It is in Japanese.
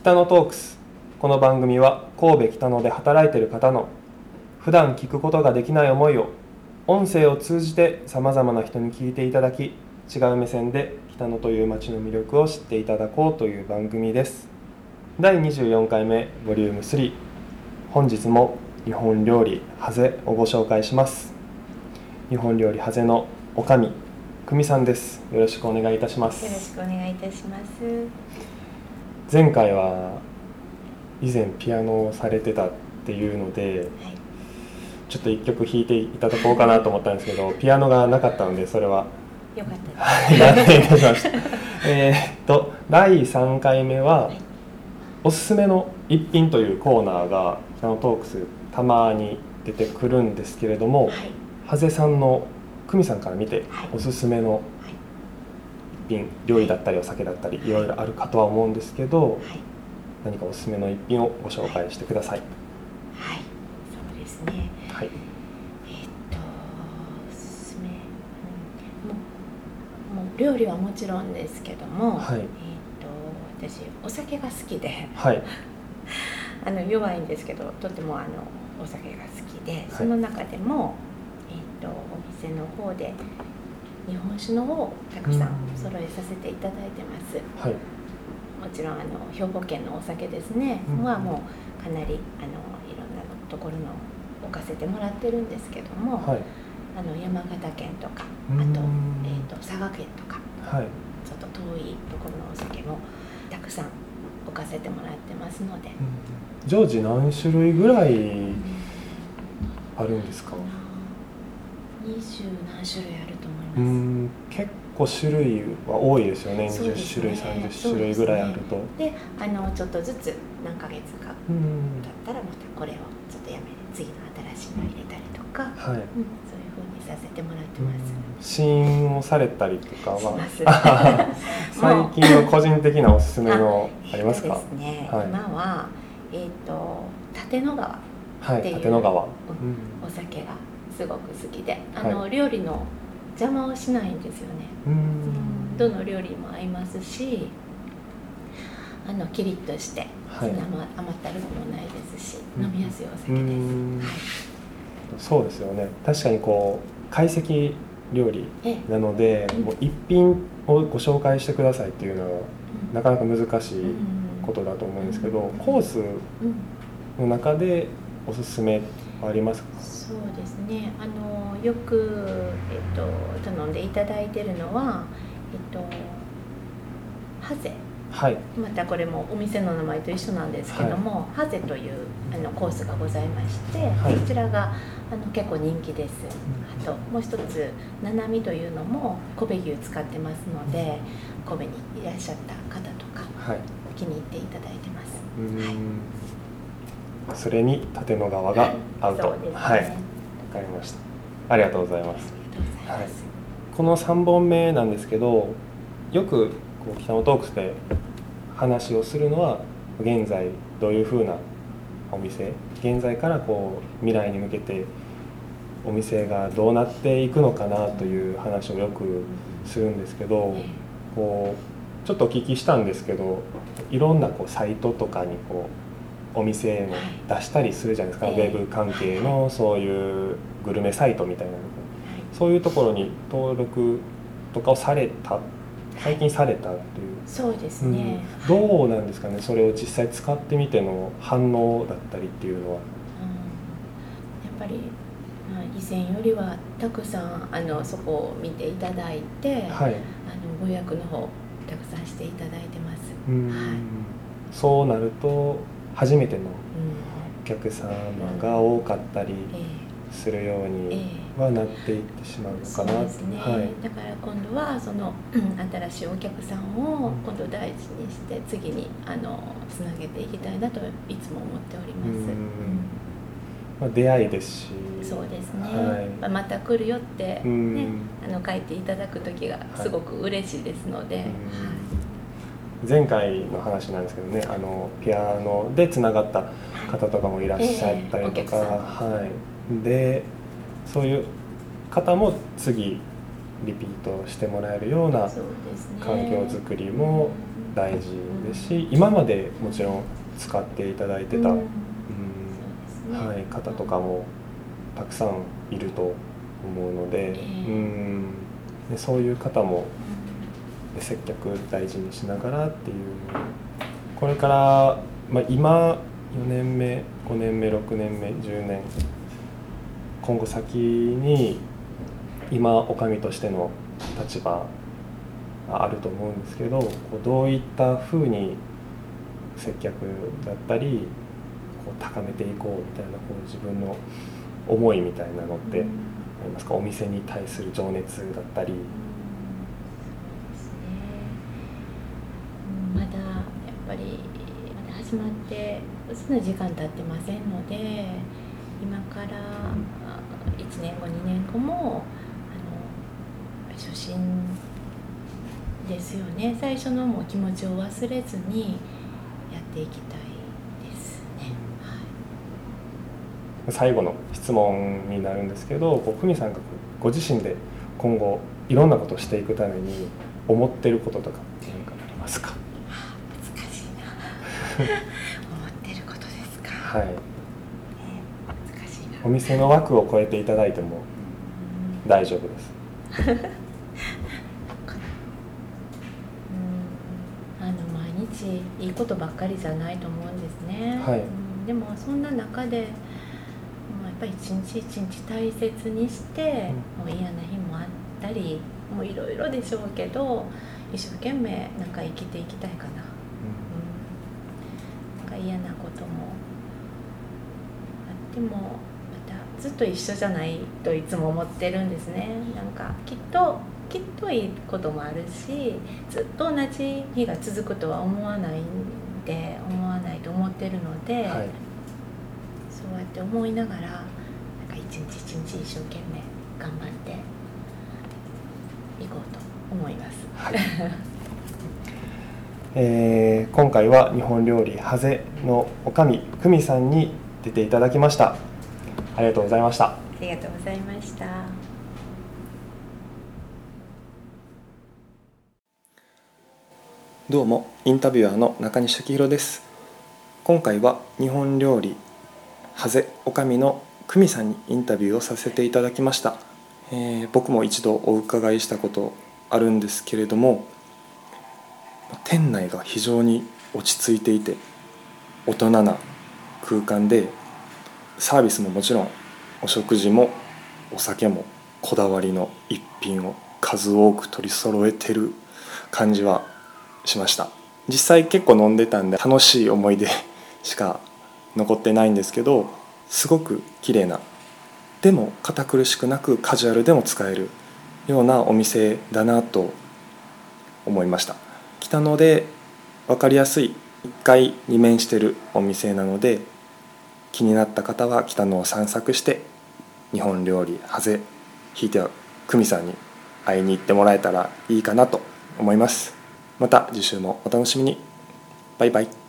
北野トークス。この番組は神戸北野で働いている方の普段聞くことができない思いを音声を通じてさまざまな人に聞いていただき違う目線で北野という街の魅力を知っていただこうという番組です。第24回目ボリューム3本日も日本料理ハゼをご紹介します。日本料理ハゼのおかみ久美さんです。よろしくお願いいたします。よろしくお願いいたします。前回は以前ピアノをされてたっていうのではい、ちょっと一曲弾いていただこうかなと思ったんですけどピアノがなかったのでそれは。よかったです。はいたしました。えーっと第3回目ははい。おすすめの一品というコーナーが北のトークスたまに出てくるんですけれどもはい、ハゼさんの久美さんから見てはい。おすすめの一品料理だったりお酒だったりい。ろいろあるかとは思うんですけどはい、何かおすすめの一品をご紹介してください。はい、そうですね。はい。えーっと、おすすめ、うん、もう、もう料理はもちろんですけども、はい。えーっと、私お酒が好きで、はい。あの弱いんですけど、とてもあのお酒が好きで、その中でも、えーっとお店の方で日本酒の方をたくさんうん。揃えさせていただいてます。はい。もちろんあの兵庫県のお酒ですね、うん。はもうかなりあのいろんなところの置かせてもらってるんですけども、はい。あの山形県とかあうん。と,、えー、と佐賀県とかはい。ちょっと遠いところのお酒もたくさん置かせてもらってますので、常時何種類ぐらいあるんですか？二十何種類あると思ういます。ん結構種類は多いですよね。20そうです種類ね30種類ぐらいあると。であのちょっとずつ何ヶ月かうん。だったらまたこれをちょっとやめ次の新しいの入れたりとか、はい。うん、そういう風にさせてもらってます。試飲をされたりとかしは 最近の個人的なおすすめのありますか？えっとですね、はい。今はえっ、と立野川はいっていう立野川、お酒がすごく好きで、あの、は料理の邪魔をしないんですよね。どの料理にも合いますし、あのキリッとして、はい。そんな甘甘ったるくもないですし、うん。飲みやすいお酒うです。ん。はい。そうですよね。確かにこう懐石料理ええ。なので、うん。もう一品をご紹介してくださいっていうのはうん。なかなか難しいうん。ことだと思うんですけど、うん。コースうん。の中でおすすめはありますか？そうですね。あのよくえっと頼んでいただいてるのはえっとハゼ。はいまたこれもお店の名前と一緒なんですけども、ハゼというあのコースがございまして、はいこちらがあの結構人気です。あともう一つななみというのも神戸牛使ってますので、神戸にいらっしゃった方とかはい気に入っていただいてます。うーんそれに立野川が合うと。そうですね。はい。わかりました。ありがとうございます。ありがとうござい。この3本目なんですけどよくこう北野トークスで話をするのは現在どういうふうなお店？現在からこう未来に向けてお店がどうなっていくのかなという話をよくするんですけどえこうちょっとお聞きしたんですけどいろんなこうサイトとかにこうお店も出したりするじゃないですか、ええウェブ関係のそういうグルメサイトみたいなの。はい。そういうところに登録とかをされた最近されたっていう、そうですね。うん。どうなんですかねそれを実際使ってみての反応だったりっていうのは。うん。やっぱり、まあ、以前よりはたくさんあのそこを見ていただいて、はい、あのご予約の方たくさんしていただいてます。うん。はい。そうなると初めてのうんお客様が多かったりえするようえにえはなっていってしまうのかなうですね、はい。だから今度はそのうん新しいお客さんを今度大事にして次にあのつなげていきたいなといつも思っております。うん。まあ、出会いですし。うんそうですね、はい。また来るよって、うん。ね、あの書いていただく時がすごく嬉しいですので、はい前回の話なんですけどねあのピアノでつながった方とかもいらっしゃったりとか、ええお客さんはい、でそういう方も次リピートしてもらえるような環境づくりも大事ですし、今までもちろん使っていただいてた、うん。はい、方とかもたくさんいると思うので,、うん。でそういう方も接客大事にしながらっていう。これから、まあ、今4年目5年目6年目10年。今後先に今おかみとしての立場があると思うんですけどこうどういったふうに接客だったりこう高めていこうみたいなこう自分の思いみたいなのってありますか？お店に対する情熱だったり。まだやっぱりまだ始まってそんな時間経ってませんので今から1年後2年後もあの初心ですよね。最初のもう気持ちを忘れずにやっていきたいですね、はい、最後の質問になるんですけど久美さんがご自身で今後いろんなことをしていくために思ってることとか何かありますか難しいな思ってることですか？はい、難しいな。お店の枠を超えていただいても大丈夫です。しいいことばっかりじゃないと思うんですね、はい、うん、でもそんな中でもうやっぱり一日一日大切にして、うん、もう嫌な日もあったりもういろいろでしょうけど一生懸命なんか生きていきたいかな、嫌なことも。あってもまたずっと一緒じゃないといつも思ってるんですね。なんかきっときっといいこともあるしずっと同じ日が続くとは思わないんで思わないと思ってるので、はい、そうやって思いながらなんか一日一日一生懸命頑張っていこうと思います。はい えー、今回は日本料理ハゼのおかみ久美さんに出ていただきました。ありがとうございました。ありがとうございました。どうもインタビュアーの中西幸宏です。今回は日本料理ハゼおかみの久美さんにインタビューをさせていただきました、えー、僕も一度お伺いしたことあるんですけれども店内が非常に落ち着いていて大人な空間でサービスももちろんお食事もお酒もこだわりの一品を数多く取り揃えてる感じはしました。実際結構飲んでたんで楽しい思い出しか残ってないんですけどすごく綺麗なでも堅苦しくなくカジュアルでも使えるようなお店だなと思いました。来たので分かりやすい1階に面してるお店なので気になった方は北野を散策して日本料理ハゼひいては久美さんに会いに行ってもらえたらいいかなと思います。また次週もお楽しみに。バイバイ。